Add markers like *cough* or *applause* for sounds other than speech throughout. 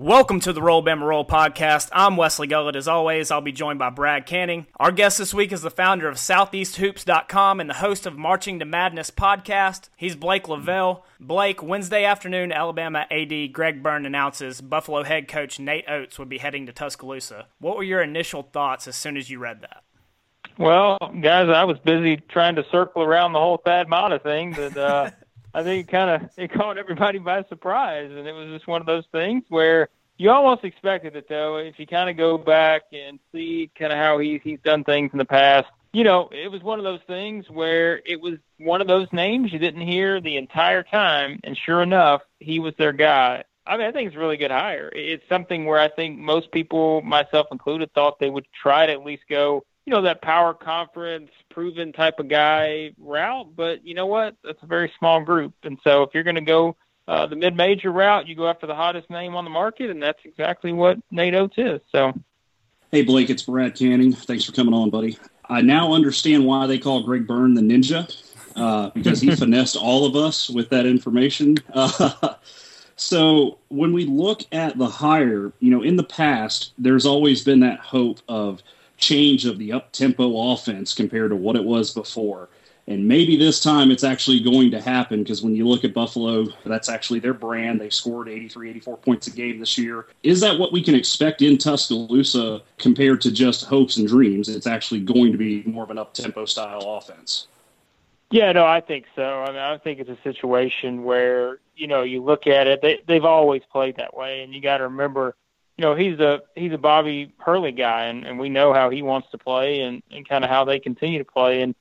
Welcome to the Roll Bama Roll podcast. I'm Wesley Gullett. As always, I'll be joined by Brad Canning. Our guest this week is the founder of SoutheastHoops.com and the host of Marching to Madness podcast. He's Blake Lavelle. Blake, Wednesday afternoon, Alabama AD Greg Byrne announces Buffalo head coach Nate Oats would be heading to Tuscaloosa. What were your initial thoughts as soon as you read that? Well, guys, I was busy trying to circle around the whole Thad Matta thing, but uh, *laughs* I think it kind of it caught everybody by surprise, and it was just one of those things where you almost expected it, though. If you kind of go back and see kind of how he he's done things in the past, you know, it was one of those things where it was one of those names you didn't hear the entire time, and sure enough, he was their guy. I mean, I think it's a really good hire. It's something where I think most people, myself included, thought they would try to at least go you know, that power conference proven type of guy route. But you know what? That's a very small group. And so if you're going to go uh, the mid major route, you go after the hottest name on the market. And that's exactly what Nate Oats is. So, Hey, Blake, it's Brad Canning. Thanks for coming on, buddy. I now understand why they call Greg Byrne the ninja uh, because he *laughs* finessed all of us with that information. Uh, *laughs* so, when we look at the hire, you know, in the past, there's always been that hope of change of the up tempo offense compared to what it was before. And maybe this time it's actually going to happen because when you look at Buffalo, that's actually their brand. They scored 83, 84 points a game this year. Is that what we can expect in Tuscaloosa compared to just hopes and dreams? It's actually going to be more of an up tempo style offense. yeah, no, I think so. I mean, I think it's a situation where, you know, you look at it, they, they've always played that way. And you got to remember, you know, he's a he's a Bobby Hurley guy, and, and we know how he wants to play and, and kind of how they continue to play. And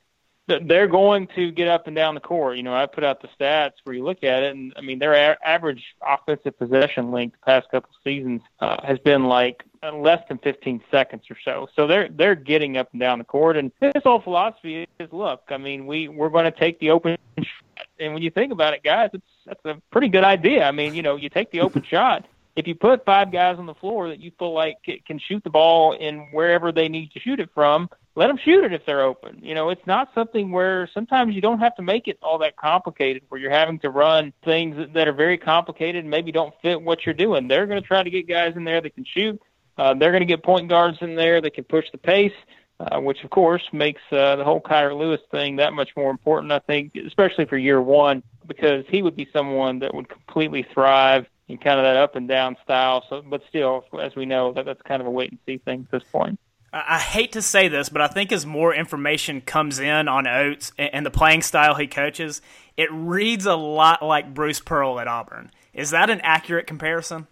th- they're going to get up and down the court. You know, I put out the stats where you look at it, and I mean, their a- average offensive possession length the past couple seasons uh, has been like uh, less than 15 seconds or so. So they're they're getting up and down the court, and his whole philosophy is, look, I mean, we we're going to take the open shot, and when you think about it, guys, it's that's a pretty good idea. I mean, you know, you take the open *laughs* shot if you put five guys on the floor that you feel like can shoot the ball in wherever they need to shoot it from, let them shoot it if they're open. You know, it's not something where sometimes you don't have to make it all that complicated where you're having to run things that- are very complicated and maybe don't fit what you're doing. They're going to try to get guys in there that can shoot. Uh, they're going to get point guards in there that can push the pace. Uh, which of course makes uh, the whole Kira Lewis thing that much more important, I think, especially for year one, because he would be someone that would completely thrive in kind of that up and down style. So, but still, as we know, that that's kind of a wait and see thing at this point. I hate to say this, but I think as more information comes in on Oats and and the playing style he coaches, it reads a lot like Bruce Pearl at Auburn. Is that an accurate comparison?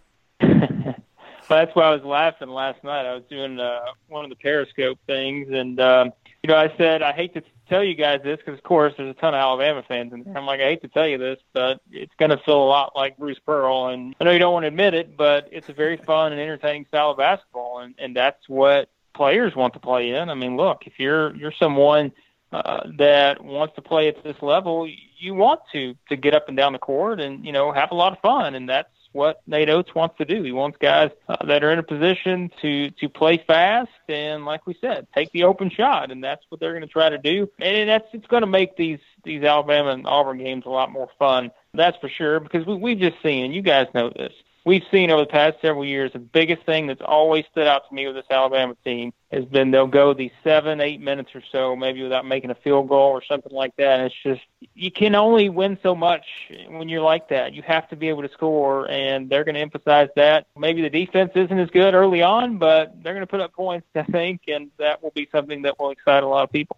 Well, that's why I was laughing last night. I was doing uh, one of the Periscope things, and um, you know, I said I hate to tell you guys this because, of course, there's a ton of Alabama fans there. I'm like, I hate to tell you this, but it's going to feel a lot like Bruce Pearl, and I know you don't want to admit it, but it's a very fun and entertaining style of basketball, and and that's what players want to play in. I mean, look, if you're you're someone uh, that wants to play at this level, you want to to get up and down the court and you know have a lot of fun, and that's what Nate Oats wants to do. He wants guys uh, that are in a position to to play fast and, like we said, take the open shot, and that's what they're going to try to do. And that's it's going to make these these Alabama and Auburn games a lot more fun. That's for sure because we, we've just seen, you guys know this, we've seen over the past several years, the biggest thing that's always stood out to me with this Alabama team has been they'll go these seven, eight minutes or so, maybe without making a field goal or something like that. And it's just you can only win so much when you're like that. You have to be able to score, and they're going to emphasize that. Maybe the defense isn't as good early on, but they're going to put up points, I think, and that will be something that will excite a lot of people.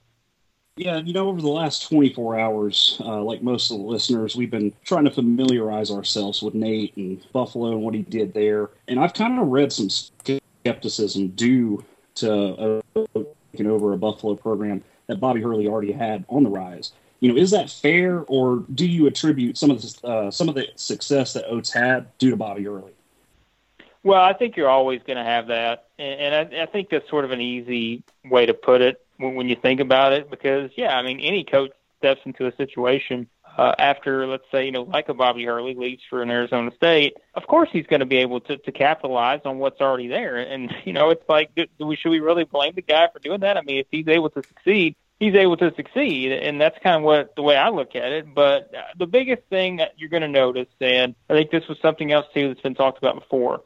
Yeah, you know, over the last 24 hours, uh, like most of the listeners, we've been trying to familiarize ourselves with Nate and Buffalo and what he did there. And I've kind of read some skepticism due to uh, taking over a Buffalo program that Bobby Hurley already had on the rise. You know, is that fair, or do you attribute some of the uh, some of the success that Oats had due to Bobby Hurley? Well, I think you're always going to have that, and, and I, I think that's sort of an easy way to put it when, when you think about it. Because yeah, I mean, any coach steps into a situation uh, after, let's say, you know, like a Bobby Hurley leaves for an Arizona State, of course he's going to be able to, to capitalize on what's already there. And, *laughs* you know, it's like, do, do we, should we really blame the guy for doing that? I mean, if he's able to succeed, he's able to succeed. And that's kind of what the way I look at it. But uh, the biggest thing that you're going to notice, and I think this was something else too that's been talked about before,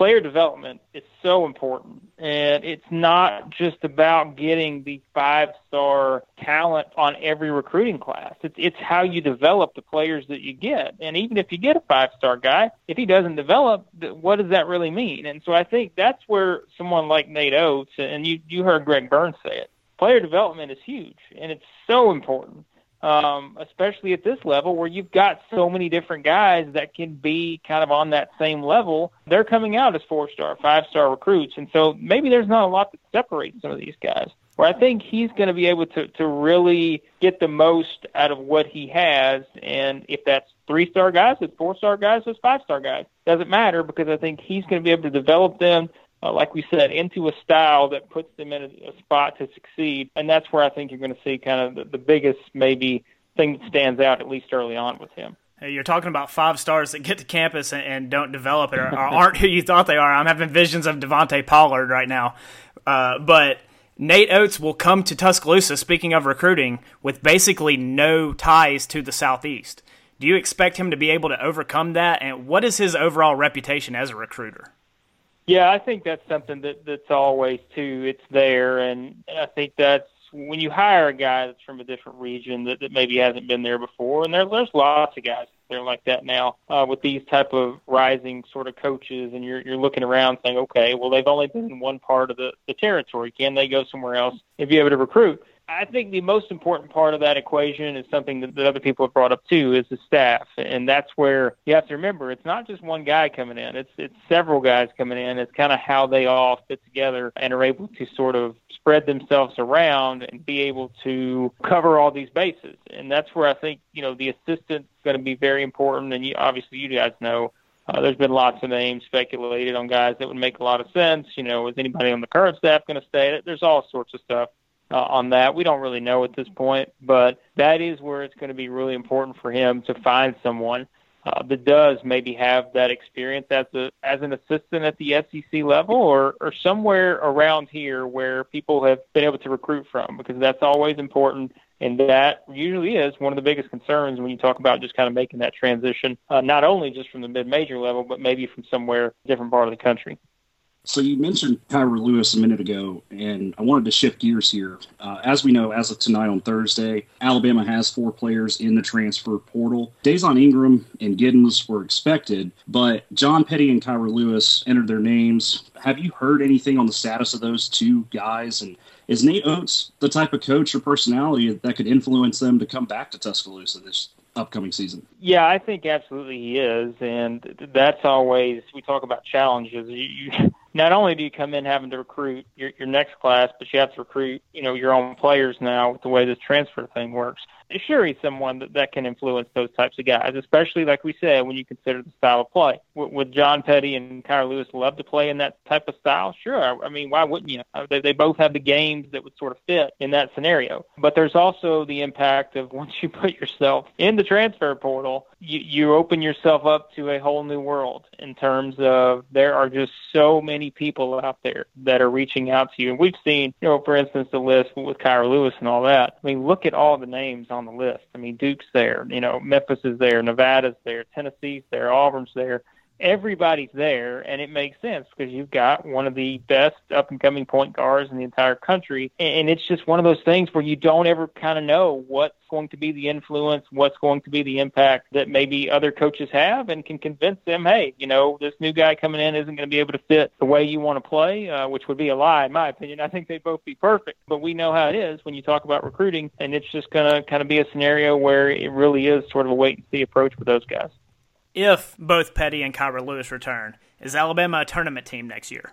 player development is so important. And it's not just about getting the five star talent on every recruiting class. It's it's how you develop the players that you get. And even if you get a five star guy, if he doesn't develop, what does that really mean? And so I think that's where someone like Nate Oats, and you you heard Greg Burns say it. Player development is huge and it's so important um, especially at this level where you've got so many different guys that can be kind of on that same level. They're coming out as four star, five star recruits. And so maybe there's not a lot that separates some of these guys. Where I think he's going to be able to, to really get the most out of what he has. And if that's three star guys, it's four star guys, it's five star guys. Doesn't matter because I think he's going to be able to develop them uh, like we said, into a style that puts them in a, a spot to succeed. And that's where I think you're going to see kind of the, the biggest maybe thing that stands out, at least early on with him. You're talking about five stars that get to campus and, and don't develop or, or, aren't who you thought they are. I'm having visions of Devonta Pollard right now. Uh, but Nate Oats will come to Tuscaloosa, speaking of recruiting, with basically no ties to the Southeast. Do you expect him to be able to overcome that? And what is his overall reputation as a recruiter? Yeah, I think that's something that that's always too. It's there, and I think that's when you hire a guy that's from a different region that, that maybe hasn't been there before, and there, there's lots of guys there like that now uh, with these type of rising sort of coaches, and you're you're looking around saying, okay, well they've only been in one part of the the territory. Can they go somewhere else and be able to recruit? I think the most important part of that equation is something that, that other people have brought up too, is the staff, and that's where you have to remember it's not just one guy coming in; it's it's several guys coming in. It's kind of how they all fit together and are able to sort of spread themselves around and be able to cover all these bases. And that's where I think you know the assistant's going to be very important. And you, obviously, you guys know uh, there's been lots of names speculated on guys that would make a lot of sense. You know, is anybody on the current staff going to stay? There's all sorts of stuff uh, on that. We don't really know at this point, but that is where it's going to be really important for him to find someone uh, that does maybe have that experience as a as an assistant at the SEC level or or somewhere around here where people have been able to recruit from because that's always important and that usually is one of the biggest concerns when you talk about just kind of making that transition, uh, not only just from the mid-major level, but maybe from somewhere different part of the country. So you mentioned Kira Lewis a minute ago, and I wanted to shift gears here. Uh, as we know, as of tonight on Thursday, Alabama has four players in the transfer portal. Dazon Ingram and Giddens were expected, but John Petty and Kira Lewis entered their names. Have you heard anything on the status of those two guys? And is Nate Oats the type of coach or personality that could influence them to come back to Tuscaloosa this upcoming season? Yeah, I think absolutely he is, and that's always we talk about challenges. You, you not only do you come in having to recruit your, your next class, but you have to recruit, you know, your own players now with the way this transfer thing works. Sure, he's someone that, that can influence those types of guys, especially like we said, when you consider the style of play. Would, John Petty and Kira Lewis love to play in that type of style? Sure. I mean, why wouldn't you? Uh, they, they both have the games that would sort of fit in that scenario. But there's also the impact of *laughs* once you put yourself in the transfer portal, you, you open yourself up to a whole new world in terms of there are just so many people out there that are reaching out to you. And we've seen, you know, for instance, the list with Kira Lewis and all that. I mean, look at all the names on the list. I mean, Duke's there, you know, Memphis is there, Nevada's there, Tennessee's there, Auburn's there everybody's there, and it makes sense because you've got one of the best up and coming point guards in the entire country. And it's just one of those things where you don't ever kind of know what's going to be the influence, what's going to be the impact that maybe other coaches have, and can convince them, hey, you know, this new guy coming in isn't going to be able to fit the way you want to play, uh, which would be a lie, in my opinion. I think they'd both be perfect, but we know how it is when you talk about recruiting, and it's just going to kind of be a scenario where it really is sort of a wait and see approach with those guys if both Petty and Kira Lewis return, is Alabama a tournament team next year?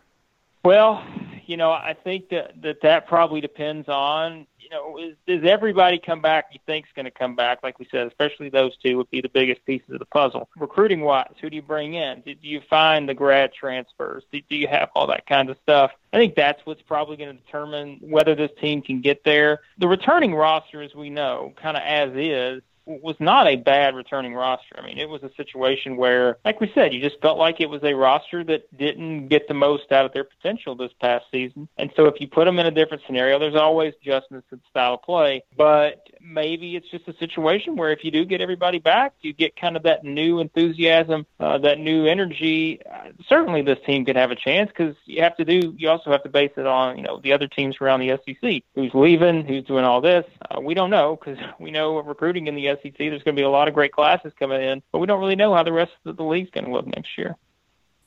Well, you know, I think that that, that probably depends on you know, is, does everybody come back you think is going to come back? Like we said, especially those two would be the biggest pieces of the puzzle. Recruiting wise, who do you bring in? Do you find the grad transfers? Do, do you have all that kind of stuff? I think that's what's probably going to determine whether this team can get there. The returning roster, as we know, kind of as is, was not a bad returning roster. I mean, it was a situation where, like we said, you just felt like it was a roster that didn't get the most out of their potential this past season. And so if you put them in a different scenario, there's always adjustments the style of play. But maybe it's just a situation where if you do get everybody back, you get kind of that new enthusiasm, uh, that new energy. Uh, certainly, this team could have a chance because you have to do. You also have to base it on you know the other teams around the SEC. Who's leaving? Who's doing all this? Uh, we don't know because *laughs* we know recruiting in the SEC. There's going to be a lot of great classes coming in, but we don't really know how the rest of the league's going to look next year.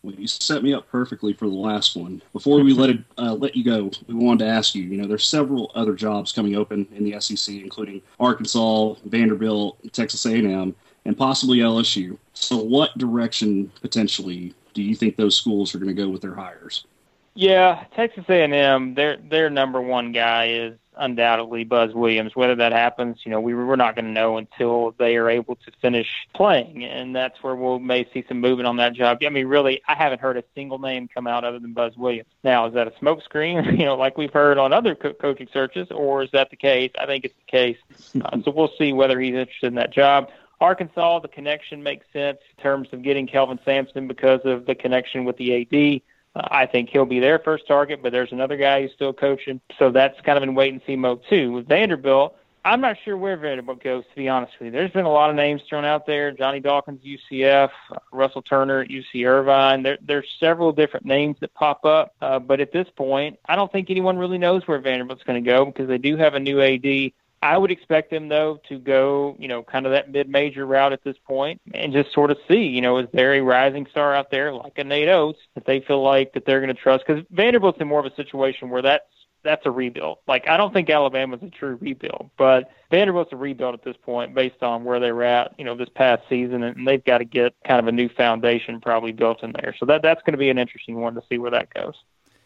Well, you set me up perfectly for the last one. Before we let it uh, let you go, we wanted to ask you. You know, there's several other jobs coming open in the SEC, including Arkansas, Vanderbilt, Texas A&M, and possibly LSU. So, what direction potentially do you think those schools are going to go with their hires? Yeah, Texas A&M, their their number one guy is undoubtedly Buzz Williams. Whether that happens, you know, we we're not going to know until they are able to finish playing, and that's where we'll may see some movement on that job. I mean, really, I haven't heard a single name come out other than Buzz Williams. Now, is that a smokescreen? *laughs* you know, like we've heard on other co- coaching searches, or is that the case? I think it's the case. *laughs* Uh, so we'll see whether he's interested in that job. Arkansas, the connection makes sense in terms of getting Kelvin Sampson because of the connection with the AD. I think he'll be their first target, but there's another guy who's still coaching. So that's kind of in wait and see mode too. With Vanderbilt, I'm not sure where Vanderbilt goes, to be honest with you. There's been a lot of names thrown out there. Johnny Dawkins, UCF, Russell Turner, UC Irvine. There, there's several different names that pop up. Uh, but at this point, I don't think anyone really knows where Vanderbilt's going to go because they do have a new AD. I would expect them though to go, you know, kind of that mid-major route at this point, and just sort of see, you know, is there a rising star out there like a Nate Oats that they feel like that they're going to trust? Because Vanderbilt's in more of a situation where that's that's a rebuild. Like I don't think Alabama's a true rebuild, but Vanderbilt's a rebuild at this point based on where they were at, you know, this past season, and they've got to get kind of a new foundation probably built in there. So that that's going to be an interesting one to see where that goes.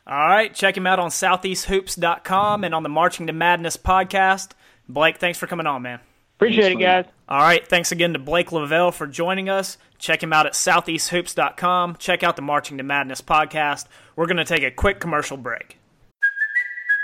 All right, check him out on southeasthoops.com and on the Marching to Madness podcast. Blake, thanks for coming on, man. Appreciate it, guys. All right, thanks again to Blake Lavelle for joining us. Check him out at southeasthoops.com. Check out the Marching to Madness podcast. We're going to take a quick commercial break.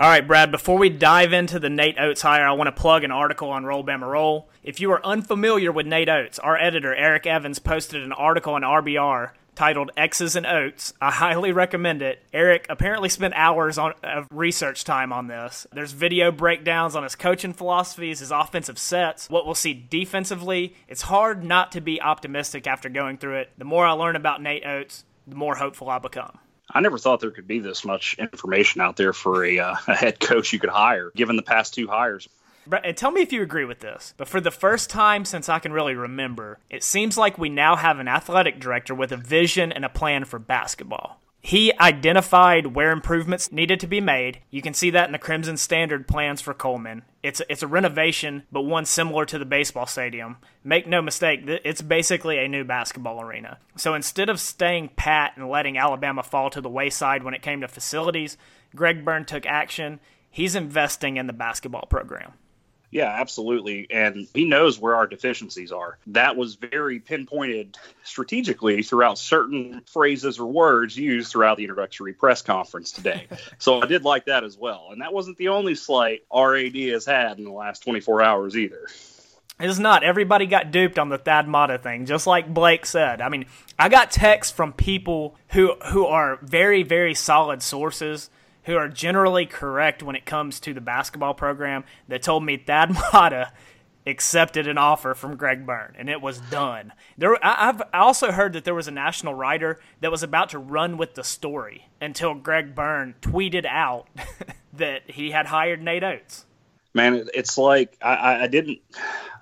All right, Brad, before we dive into the Nate Oats hire, I want to plug an article on Roll Bama Roll. If you are unfamiliar with Nate Oats, our editor, Eric Evans, posted an article on RBR titled X's and Oats. I highly recommend it. Eric apparently spent hours on, of research time on this. There's video breakdowns on his coaching philosophies, his offensive sets, what we'll see defensively. It's hard not to be optimistic after going through it. The more I learn about Nate Oats, the more hopeful I become. I never thought there could be this much information out there for a, uh, *laughs* a head coach you could hire, given the past two hires. And tell me if you agree with this, but for the first time since I can really remember, it seems like we now have an athletic director with a vision and a plan for basketball. He identified where improvements needed to be made. You can see that in the Crimson Standard plans for Coleman. It's it's a renovation, but one similar to the baseball stadium. Make no mistake, it's basically a new basketball arena. So instead of staying pat and letting Alabama fall to the wayside when it came to facilities, Greg Byrne took action. He's investing in the basketball program. Yeah, absolutely. And he knows where our deficiencies are. That was very pinpointed strategically throughout certain phrases or words used throughout the introductory press conference today. *laughs* so I did like that as well. And that wasn't the only slight RAD has had in the last 24 hours either. It's not. Everybody got duped on the Thad Matta thing, just like Blake said. I mean, I got texts from people who who are very, very solid sources who are generally correct when it comes to the basketball program that told me Thad *laughs* Matta accepted an offer from Greg Byrne and it was done. There, I, have also heard that there was a national writer that was about to run with the story until Greg Byrne tweeted out *laughs* that he had hired Nate Oats. Man, it's like I, I didn't,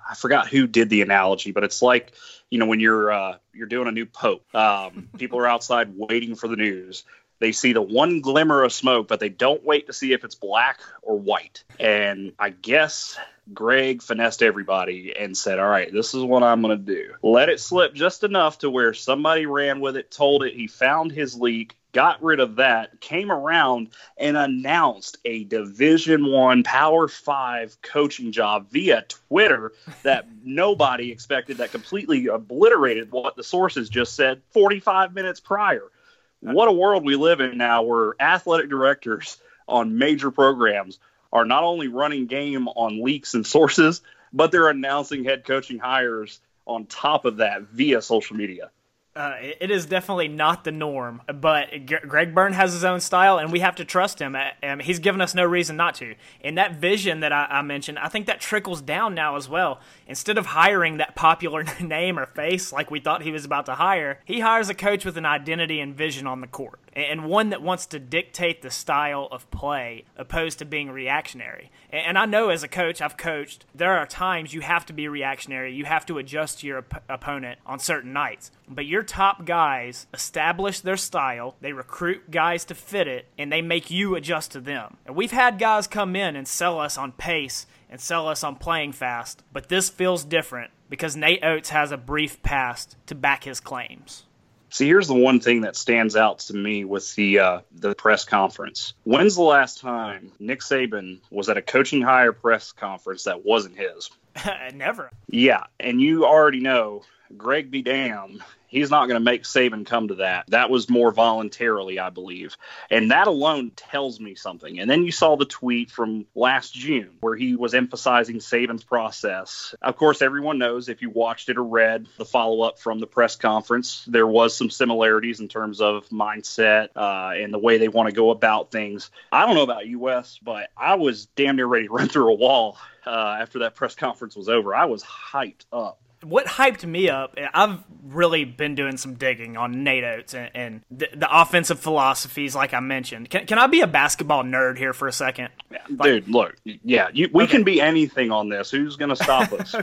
I forgot who did the analogy, but it's like you know when you're uh, you're doing a new pope, um, people are *laughs* outside waiting for the news they see the one glimmer of smoke, but they don't wait to see if it's black or white. And I guess Greg finessed everybody and said, All right, this is what I'm going to do. Let it slip just enough to where somebody ran with it, told it, he found his leak, got rid of that, came around and announced a Division One Power Five coaching job via Twitter that *laughs* nobody expected, that completely obliterated what the sources just said 45 minutes prior what a world we live in now where athletic directors on major programs are not only running game on leaks and sources, but they're announcing head coaching hires on top of that via social media. Uh, it is definitely not the norm, but Greg Byrne has his own style, and we have to trust him. And he's given us no reason not to. And that vision that I, I mentioned, I think that trickles down now as well. Instead of hiring that popular *laughs* name or face like we thought he was about to hire, he hires a coach with an identity and vision on the court and one that wants to dictate the style of play opposed to being reactionary. And I know as a coach, I've coached, there are times you have to be reactionary. You have to adjust to your op- opponent on certain nights. But your top guys establish their style, they recruit guys to fit it, and they make you adjust to them. And we've had guys come in and sell us on pace and sell us on playing fast, but this feels different because Nate Oats has a brief past to back his claims. See, here's the one thing that stands out to me with the uh, the press conference. When's the last time Nick Saban was at a coaching hire press conference that wasn't his? *laughs* Never. Yeah, and you already know Greg be damn He's not going to make Saban come to that. That was more voluntarily, I believe. And that alone tells me something. And then you saw the tweet from last June where he was emphasizing Saban's process. Of course, everyone knows if you watched it or read the follow up from the press conference, there was some similarities in terms of mindset uh, and the way they want to go about things. I don't know about US, but I was damn near ready to run through a wall uh, after that press conference was over. I was hyped up what hyped me up, I've really been doing some digging on Nate Oats and, and the, the, offensive philosophies, like I mentioned. Can, can I be a basketball nerd here for a second? Like, dude, look, yeah, you, we okay. can be anything on this. Who's going to stop us?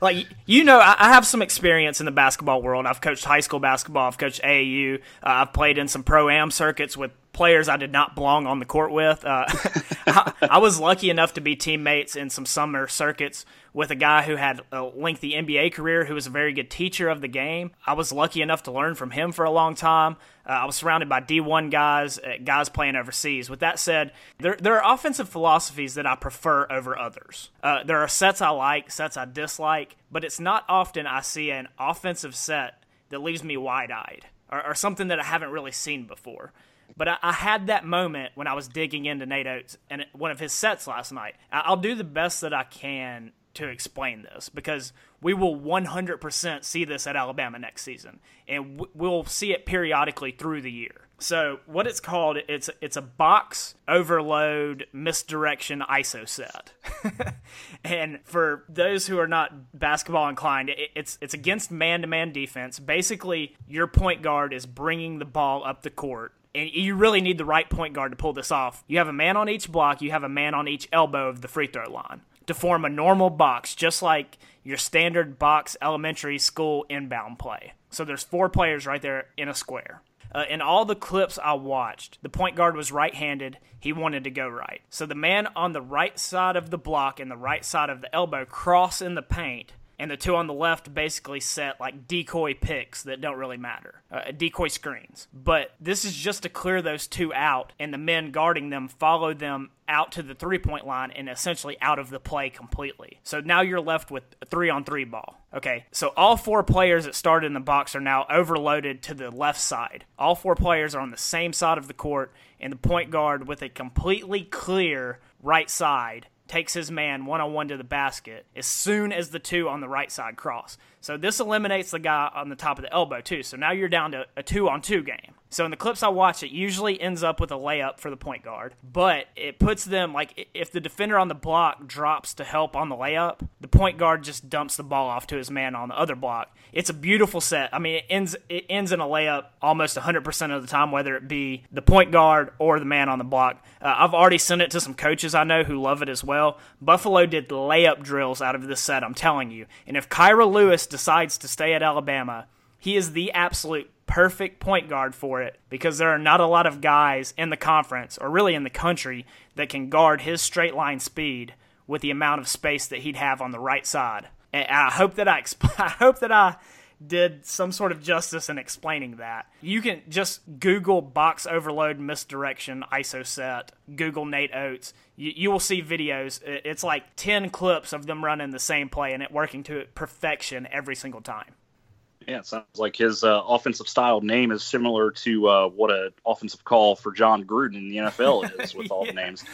*laughs* like, you know, I, I, have some experience in the basketball world. I've coached high school basketball, I've coached AAU, uh, I've played in some pro am circuits with players I did not belong on the court with. Uh, *laughs* I, I, was lucky enough to be teammates in some summer circuits with a guy who had a lengthy NBA career, who was a very good teacher of the game. I was lucky enough to learn from him for a long time. Uh, I was surrounded by D1 guys, uh, guys playing overseas. With that said, there, there are offensive philosophies that I prefer over others. Uh, there are sets I like, sets I dislike, but it's not often I see an offensive set that leaves me wide eyed or, or something that I haven't really seen before. But I, I, had that moment when I was digging into Nate Oats and one of his sets last night. I'll do the best that I can to explain this because we will 100% see this at Alabama next season, and we'll see it periodically through the year. So what it's called, it's it's a box overload misdirection ISO set. *laughs* and for those who are not basketball inclined, it's it's against man-to-man defense. Basically, your point guard is bringing the ball up the court and you really need the right point guard to pull this off. You have a man on each block, you have a man on each elbow of the free throw line to form a normal box, just like your standard box elementary school inbound play. So there's four players right there in a square. Uh, in all the clips I watched, the point guard was right handed. He wanted to go right. So the man on the right side of the block and the right side of the elbow cross in the paint and the two on the left basically set like decoy picks that don't really matter, uh, decoy screens. But this is just to clear those two out, and the men guarding them follow them out to the three point line and essentially out of the play completely. So now you're left with three on three ball. Okay, so all four players that started in the box are now overloaded to the left side. All four players are on the same side of the court, and the point guard with a completely clear right side takes his man one on one to the basket as soon as the two on the right side cross. So this eliminates the guy on the top of the elbow too. So now you're down to a two on two game. So in the clips I watch, it usually ends up with a layup for the point guard, but it puts them like if the defender on the block drops to help on the layup, the point guard just dumps the ball off to his man on the other block. It's a beautiful set. I mean, it ends it ends in a layup almost 100% of the time, whether it be the point guard or the man on the block. Uh, I've already sent it to some coaches I know who love it as well. Buffalo did layup drills out of this set, I'm telling you. And if Kira Lewis decides to stay at Alabama, he is the absolute perfect point guard for it because there are not a lot of guys in the conference or really in the country that can guard his straight line speed with the amount of space that he'd have on the right side. And I hope that I exp- *laughs* I hope that I did some sort of justice in explaining that. You can just Google box overload misdirection ISO set, Google Nate Oats. You, you will see videos. It's like 10 clips of them running the same play and it working to perfection every single time. Yeah, it sounds like his uh, offensive style name is similar to uh, what an offensive call for Jon Gruden in the NFL *laughs* is with all the names.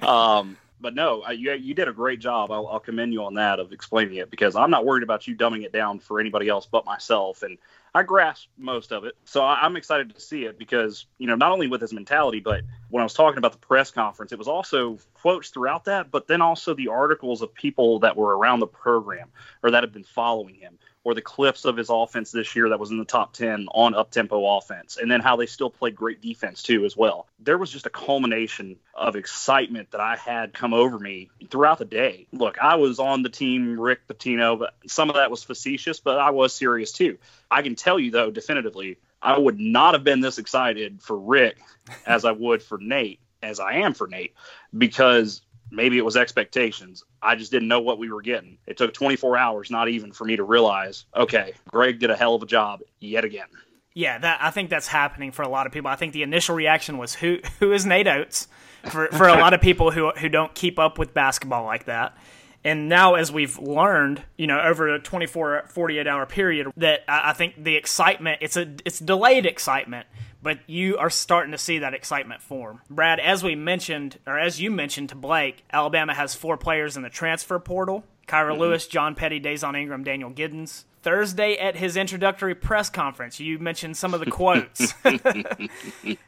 Um, but no, you, you did a great job. I'll, I'll, commend you on that of explaining it because I'm not worried about you dumbing it down for anybody else but myself. And I grasp most of it. So I, I'm excited to see it because, you know, not only with his mentality, but when I was talking about the press conference, it was also quotes throughout that, but then also the articles of people that were around the program or that have been following him or the clips of his offense this year that was in the top 10 on up tempo offense, and then how they still played great defense too as well. There was just a culmination of excitement that I had come over me throughout the day. Look, I was on the team Rick Pitino, but some of that was facetious, but I was serious too. I can tell you though, definitively, I would not have been this excited for Rick as I would for Nate, as I am for Nate, because maybe it was expectations. I just didn't know what we were getting. It took 24 hours, not even for me to realize, okay, Greg did a hell of a job yet again. Yeah, that I think that's happening for a lot of people. I think the initial reaction was who who is Nate Oats for for a lot of people who who don't keep up with basketball like that. And now, as we've learned, you know, over a 24, 48 hour period, that I think the excitement, it's a, it's delayed excitement but you are starting to see that excitement form. Brad, as we mentioned, or as you mentioned to Blake, Alabama has four players in the transfer portal Kira mm-hmm. Lewis, John Petty, Dazon Ingram, Daniel Giddens. Thursday at his introductory press conference, you mentioned some of the quotes. *laughs* *laughs* uh,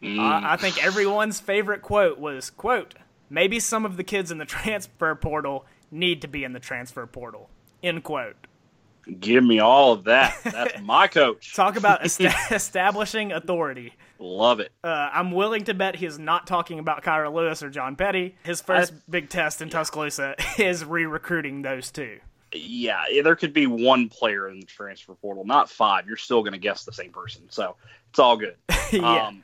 I think everyone's favorite quote was, quote, maybe some of the kids in the *laughs* transfer portal need to be in the transfer portal, end quote. Give me all of that. *laughs* That's my coach. Talk about *laughs* est- establishing authority. Love it. Uh, I'm willing to bet he is not talking about Kira Lewis or John Petty. His first I, big test in Tuscaloosa *laughs* is re-recruiting those two. Yeah, there could be one player in the transfer portal, not five. You're still going to guess the same person, so it's all good. yeah. Um,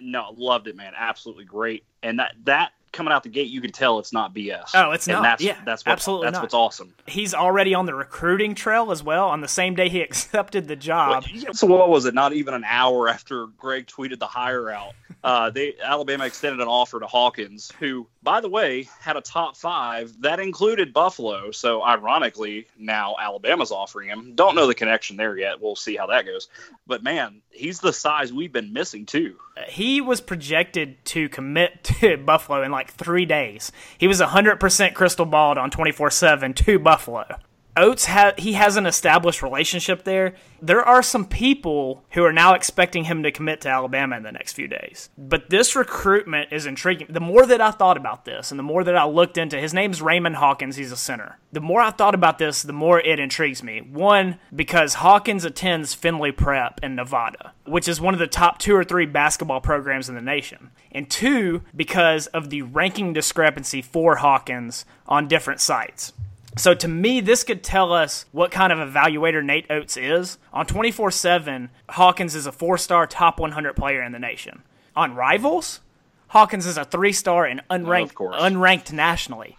no, loved it, man. Absolutely great. And that that coming out the gate, you can tell it's not BS. Oh, it's and not. That's, yeah, that's what, absolutely. That's not. what's awesome. He's already on the recruiting trail as well. On the same day he *laughs* accepted the job. So what was it? Not even an hour after Greg tweeted the hire out, uh, they Alabama extended an offer to Hawkins, who, by the way, had a top five that included Buffalo. So ironically, now Alabama's offering him. Don't know the connection there yet. We'll see how that goes. But man, he's the size we've been missing too. He was projected to commit *laughs* to Buffalo in like three days. He was 100% crystal balled on 24 7 to Buffalo. Oats ha- he has an established relationship there. There are some people who are now expecting him to commit to Alabama in the next few days. But this recruitment is intriguing. The more that I thought about this and the more that I looked into his name's Raymond Hawkins, he's a center. The more I thought about this, the more it intrigues me. One, because Hawkins attends Findlay Prep in Nevada, which is one of the top 2 or 3 basketball programs in the nation. And two, because of the ranking discrepancy for Hawkins on different sites. So to me, this could tell us what kind of evaluator Nate Oats is. On 24 7, Hawkins is a four star top 100 player in the nation. On Rivals, Hawkins is a three star and unranked, unranked nationally.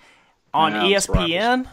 On it's ESPN,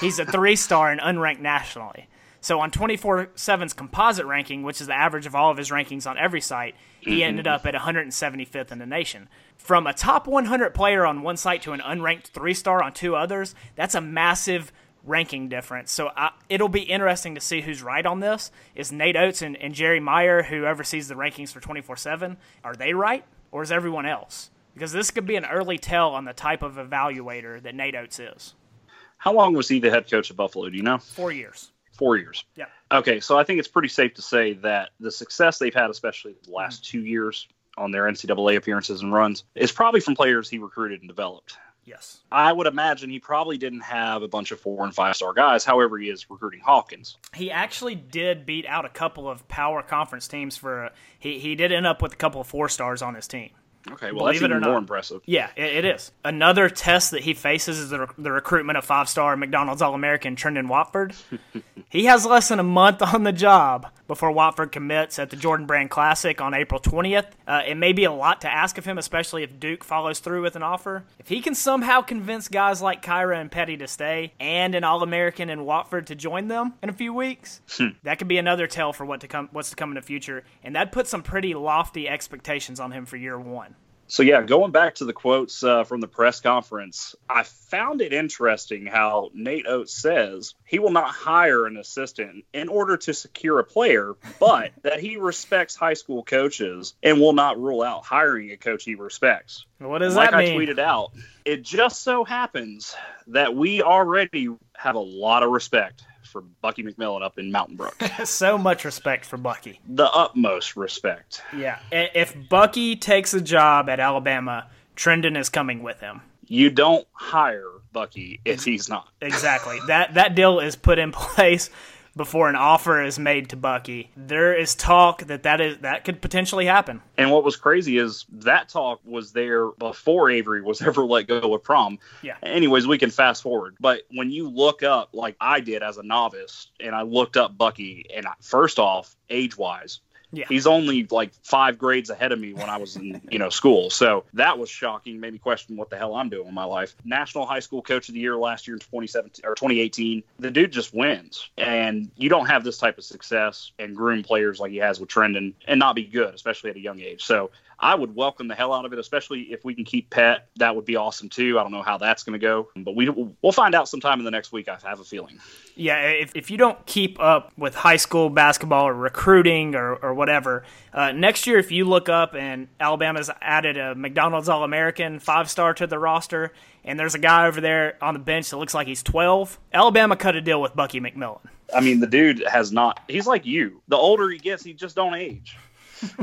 he's a three star and unranked nationally. So on 24 7's composite ranking, which is the average of all of his rankings on every site, he Mhm. ended up at 175th in the nation. From a top 100 player on one site to an unranked three star on two others, that's a massive ranking difference. So I, it'll be interesting to see who's right on this. Is Nate Oats and, and Jerry Meyer, who oversees the rankings for 24 7, are they right? Or is everyone else? Because this could be an early tell on the type of evaluator that Nate Oats is. How long was he the head coach of Buffalo? Do you know? Four years. Four years. Yeah. Okay, so I think it's pretty safe to say that the success they've had, especially the last mm. two years on their NCAA appearances and runs, is probably from players he recruited and developed. Yes. I would imagine he probably didn't have a bunch of four and five star guys. However, he is recruiting Hawkins. He actually did beat out a couple of power conference teams for. A, he he did end up with a couple of four stars on his team. Okay, well Believe that's it or even more not. impressive. Yeah, it, it is. Another test that he faces is the, rec- the recruitment of five star McDonald's All American Trendon Watford. *laughs* he has less than a month on the job before Watford commits at the Jordan Brand Classic on April 20th. Uh, it may be a lot to ask of him, especially if Duke follows through with an offer. If he can somehow convince guys like Kira and Petty to stay and an All American in Watford to join them in a few weeks, that could be another tell for what to come, what's to come in the future, and that puts some pretty lofty expectations on him for year one. So yeah, going back to the quotes uh, from the press conference, I found it interesting how Nate Oats says he will not hire an assistant in order to secure a player, but *laughs* that he respects high school coaches and will not rule out hiring a coach he respects. What does like that mean? Like I tweeted out, it just so happens that we already have a lot of respect for Bucky McMillan up in Mountain Brook. *laughs* so much respect for Bucky. the utmost respect. Yeah. If Bucky takes a job at Alabama, Trendon is coming with him. You don't hire Bucky if he's not. Exactly. that that deal is put in *laughs* place before an offer is made to Bucky. There is talk that that is that could potentially happen. And what was crazy is that talk was there before Avery was *laughs* ever let go of prom. Yeah. Anyways, we can fast forward. But when you look up, like I did as a novice, and I looked up Bucky, and I, first off, age wise, Yeah. he's only like five grades ahead of me when I was in *laughs* you know school. So that was shocking. Made me question what the hell I'm doing in my life. National High School Coach of the Year last year in 2017 or 2018. The dude just wins, and you don't have this type of success and groom players like he has with Trendon and not be good, especially at a young age. So I would welcome the hell out of it, especially if we can keep Pet. That would be awesome too. I don't know how that's going to go, but we we'll find out sometime in the next week. I have a feeling. Yeah, if, if you don't keep up with high school basketball or recruiting or, or whatever, uh, next year if you look up and Alabama's added a McDonald's All American five star to the roster, and there's a guy over there on the bench that looks like he's 12, Alabama cut a deal with Bucky McMillan. I mean, the dude has not. He's like you. The older he gets, he just don't age. *laughs*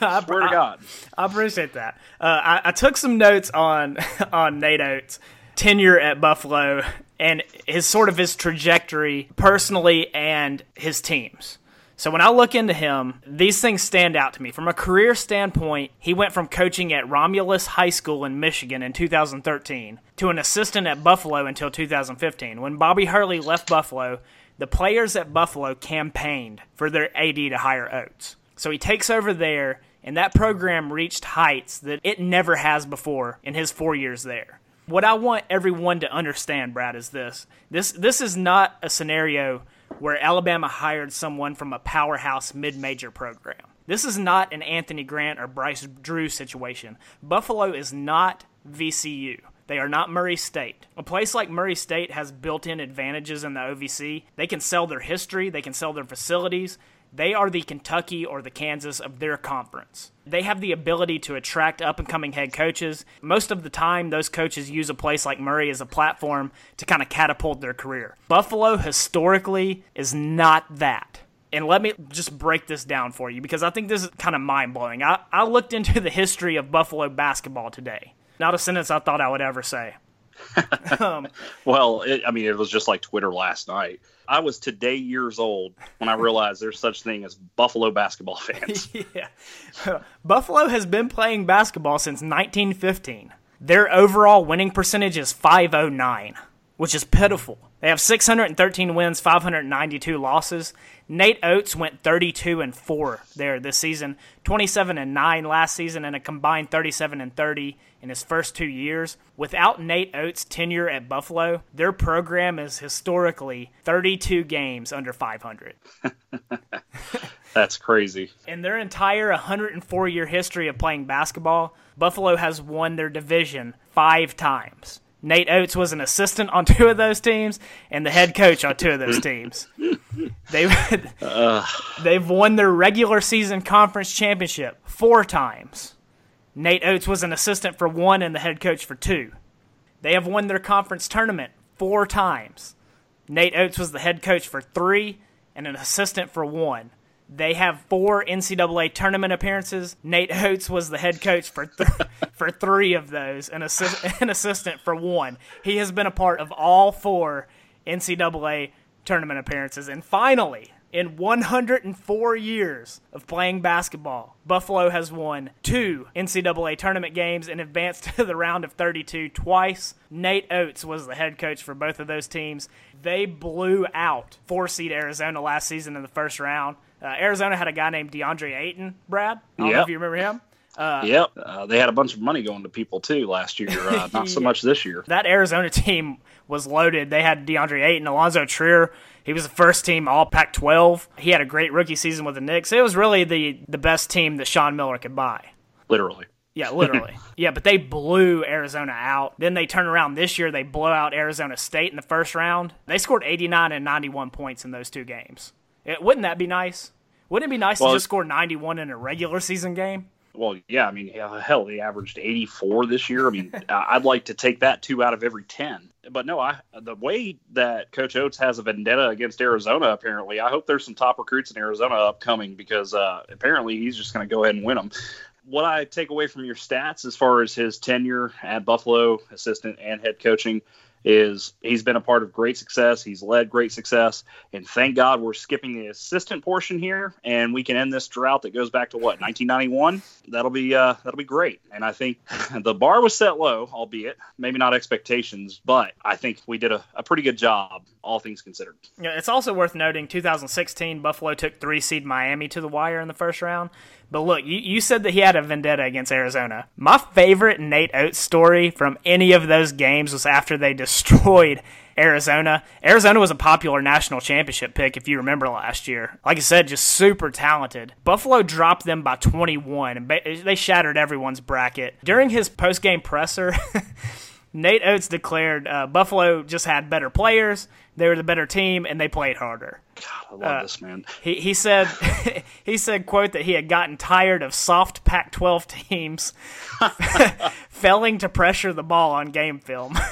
I *laughs* Swear to God. I appreciate that. Uh, I, I took some notes on *laughs* on Nate Oats' tenure at Buffalo and his sort of his trajectory personally and his teams. So when I look into him, these things stand out to me. From a career standpoint, he went from coaching at Romulus High School in Michigan in 2013 to an assistant at Buffalo until 2015. When Bobby Hurley left Buffalo, the players at Buffalo campaigned for their AD to hire Oats. So he takes over there, and that program reached heights that it never has before in his four years there. What I want everyone to understand, Brad, is this: this this is not a scenario where Alabama hired someone from a powerhouse mid-major program. This is not an Anthony Grant or Bryce Drew situation. Buffalo is not VCU. They are not Murray State. A place like Murray State has built in advantages in the OVC. They can sell their history, they can sell their facilities. They are the Kentucky or the Kansas of their conference. They have the ability to attract up and coming head coaches. Most of the time, those coaches use a place like Murray as a platform to kind of catapult their career. Buffalo historically is not that. And let me just break this down for you because I think this is kind of mind blowing. I, I looked into the history of Buffalo basketball today. Not a sentence I thought I would ever say. *laughs* um, Well, it, I mean, it was just like Twitter last night. I was today years old when I *laughs* realized there's such thing as Buffalo basketball fans. *laughs* yeah. Buffalo has been playing basketball since 1915. Their overall winning percentage is 509. Which is pitiful. They have 613 wins, 592 losses. Nate Oats went 32 and 4 there this season, 27 and 9 last season, and a combined 37 and 30 in his first two years. Without Nate Oats' tenure at Buffalo, their program is historically 32 games under 500. *laughs* That's crazy. In their entire 104 year history of playing basketball, Buffalo has won their division five times. Nate Oats was an assistant on two of those teams and the head coach on two of those teams. They've they've won their regular season conference championship four times. Nate Oats was an assistant for one and the head coach for two. They have won their conference tournament four times. Nate Oats was the head coach for three and an assistant for one. They have four NCAA tournament appearances. Nate Oats was the head coach for th- *laughs* for three of those, and assist- *laughs* an assistant for one. He has been a part of all four NCAA tournament appearances, and finally, in 104 years of playing basketball, Buffalo has won two NCAA tournament games and advanced *laughs* to the round of 32 twice. Nate Oats was the head coach for both of those teams. They blew out four seed Arizona last season in the first round. Uh, Arizona had a guy named DeAndre Ayton, Brad. I don't know if you remember him. Uh, yep. Uh, they had a bunch of money going to people too last year. Uh, *laughs* not so much this year. That Arizona team was loaded. They had DeAndre Ayton, Alonzo Trier. He was the first team All Pac-12. He had a great rookie season with the Knicks. It was really the the best team that Sean Miller could buy. Literally. Yeah, literally. *laughs* yeah, but they blew Arizona out. Then they turn around this year. They blow out Arizona State in the first round. They scored 89 and 91 points in those two games. It, wouldn't that be nice? Wouldn't it be nice Well, to just score 91 in a regular season game? Well, yeah. I mean, hell, they averaged 84 this year. I mean, *laughs* I'd like to take that two out of every 10. But no, I the way that Coach Oats has a vendetta against Arizona, apparently, I hope there's some top recruits in Arizona upcoming because uh, apparently he's just going to go ahead and win them. What I take away from your stats as far as his tenure at Buffalo, assistant and head coaching, is he's been a part of great success. He's led great success, and thank God we're skipping the assistant portion here, and we can end this drought that goes back to what 1991. That'll be uh, that'll be great. And I think *laughs* the bar was set low, albeit maybe not expectations, but I think we did a, a pretty good job, all things considered. Yeah, it's also worth noting 2016 Buffalo took three seed Miami to the wire in the first round. But look, you, you said that he had a vendetta against Arizona. My favorite Nate Oats story from any of those games was after they *laughs* destroyed Arizona. Arizona was a popular national championship pick, if you remember last year. Like I said, just super talented. Buffalo dropped them by 21, and they shattered everyone's bracket. During his post-game presser, *laughs* Nate Oats declared uh, Buffalo just had better players, they were the better team, and they played harder. God, I love Uh, this man. He he said *laughs* he said quote that he had gotten tired of soft Pac-12 teams *laughs* failing to pressure the ball on game film. *laughs*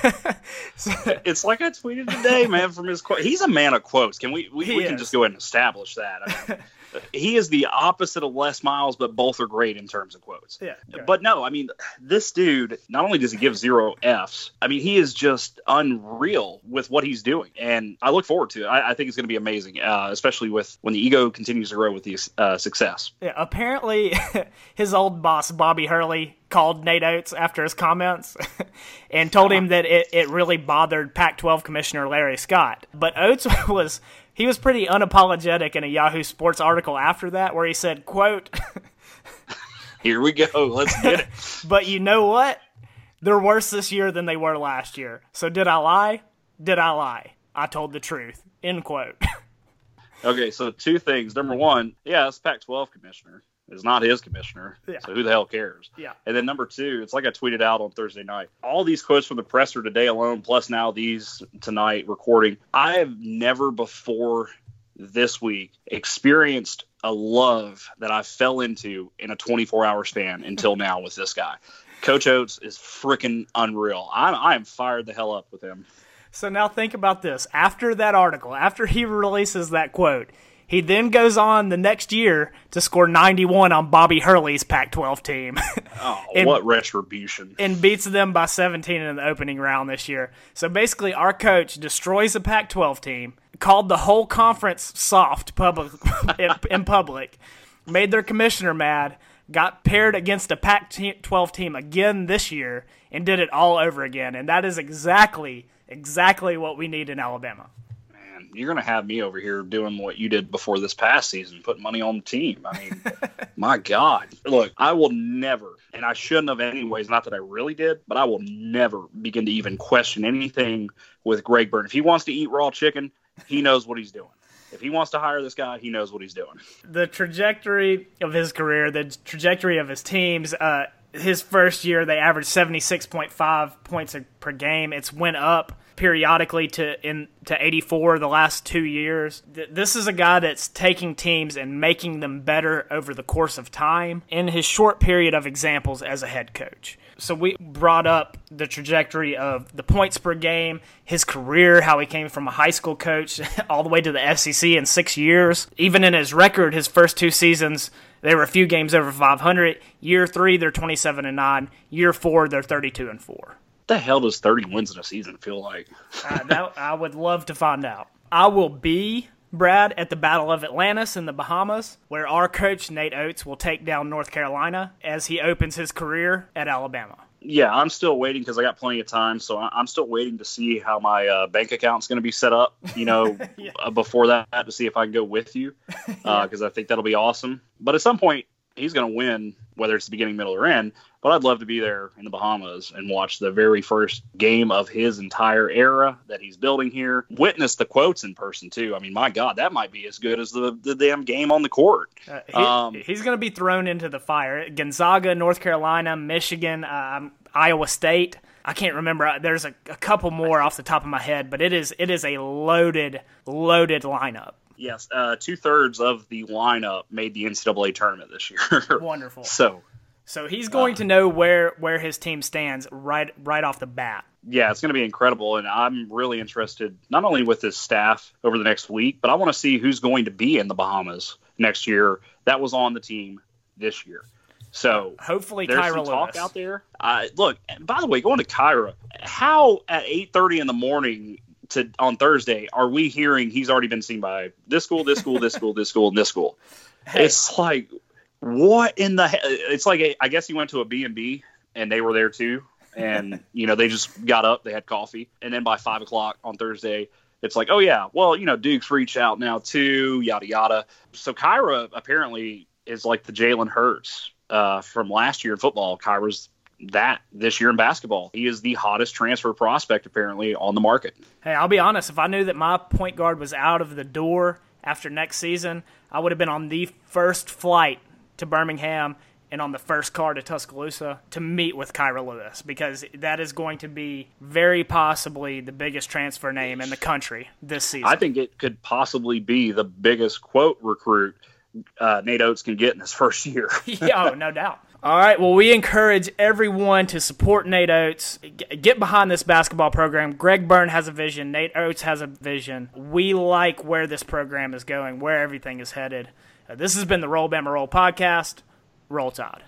It's like I tweeted today, man. From his quote, he's a man of quotes. Can we we, we can just go ahead and establish that? I mean, he is the opposite of Les Miles, but both are great in terms of quotes. Yeah, But no, I mean, this dude, not only does he give zero Fs, I mean, he is just unreal with what he's doing. And I look forward to it. I, I think it's going to be amazing, uh, especially with when the ego continues to grow with the uh, success. Yeah, apparently, *laughs* his old boss, Bobby Hurley, called Nate Oats after his comments *laughs* and told him that it, it really bothered Pac 12 Commissioner Larry Scott. But Oats *laughs* was. He was pretty unapologetic in a Yahoo Sports article after that, where he said, "quote Here we go. Let's get it. *laughs* But you know what? They're worse this year than they were last year. So did I lie? Did I lie? I told the truth." End quote. *laughs* Okay, so two things. Number one, yeah, it's Pac-12 commissioner. It's not his commissioner. Yeah. So who the hell cares? Yeah. And then number two, it's like I tweeted out on Thursday night. All these quotes from the presser today alone, plus now these tonight recording. I have never before this week experienced a love that I fell into in a 24 hour span until now with this guy. Coach Oats is freaking unreal. I'm I am fired the hell up with him. So now think about this. After that article, after he releases that quote, he then goes on the next year to score 91 on Bobby Hurley's Pac 12 team Oh, *laughs* And- what retribution! and beats them by 17 in the opening round this year. So basically, our coach destroys the Pac 12 team, called the whole conference soft public *laughs* in, in public, made their commissioner mad, got paired against a Pac 12 team again this year, and did it all over again. And that is exactly exactly what we need in Alabama. You're going to have me over here doing what you did before this past season, putting money on the team. I mean, *laughs* my God. Look, I will never, and I shouldn't have anyways, not that I really did, but I will never begin to even question anything with Greg Byrne. If he wants to eat raw chicken, he knows what he's doing. If he wants to hire this guy, he knows what he's doing. The trajectory of his career, the trajectory of his teams, uh, his first year they averaged 76.5 points per game. It's went up periodically to in to 84 the last 2 years. This is a guy that's taking teams and making them better over the course of time in his short period of examples as a head coach. So we brought up the trajectory of the points per game, his career, how he came from a high school coach *laughs* all the way to the SEC in six years. Even in his record, his first two seasons, they were a few games over 500. Year three, they're 27 and nine. Year four, they're 32 and four. The hell does 30 wins in a season feel like? uh, that, I would love to find out. I will be Brad, at the Battle of Atlantis in the Bahamas, where our coach, Nate Oats, will take down North Carolina as he opens his career at Alabama. Yeah, I'm still waiting because I got plenty of time. So I'm still waiting to see how my uh, bank account's going to be set up, you know, *laughs* yeah. uh, before that to see if I can go with you because *laughs* uh, I think that'll be awesome. But at some point, he's going to win, whether it's the beginning, middle, or end. But I'd love to be there in the Bahamas and watch the very first game of his entire era that he's building here. Witness the quotes in person too. I mean, my God, that might be as good as the the damn game on the court. Uh, he, um, he's going to be thrown into the fire. Gonzaga, North Carolina, Michigan, um, Iowa State. I can't remember. There's a, a couple more off the top of my head, but it is it is a loaded, loaded lineup. Yes, uh, two thirds of the lineup made the NCAA tournament this year. *laughs* Wonderful. So, so he's going uh, to know where where his team stands right right off the bat. Yeah, it's going to be incredible, and I'm really interested not only with his staff over the next week, but I want to see who's going to be in the Bahamas next year. That was on the team this year. So hopefully, there's Kira some talk Lewis. out there. Uh, look, by the way, going to Kira, how at 8:30 in the morning to on Thursday are we hearing he's already been seen by this school, this school, this school, this school, and this school? *laughs* Hey. It's like what in the? Hell? It's like a, I guess he went to a B and B and they were there too, and *laughs* you know they just got up, they had coffee, and then by five o'clock on Thursday. It's like, oh yeah, well, you know, Duke's reached out now too, yada yada. So Kira apparently is like the Jalen Hurts uh, from last year in football. Kira's that this year in basketball. He is the hottest transfer prospect apparently on the market. Hey, I'll be honest, if I knew that my point guard was out of the door after next season, I would have been on the first flight to Birmingham and on the first car to Tuscaloosa to meet with Kira Lewis because that is going to be very possibly the biggest transfer name in the country this season. I think it could possibly be the biggest quote recruit uh, Nate Oats can get in his first year. *laughs* *laughs* yeah, oh, no doubt. All right. Well, we encourage everyone to support Nate Oats. Get behind this basketball program. Greg Byrne has a vision. Nate Oats has a vision. We like where this program is going, where everything is headed. Uh, this has been the Roll Bama Roll podcast. Roll Tide.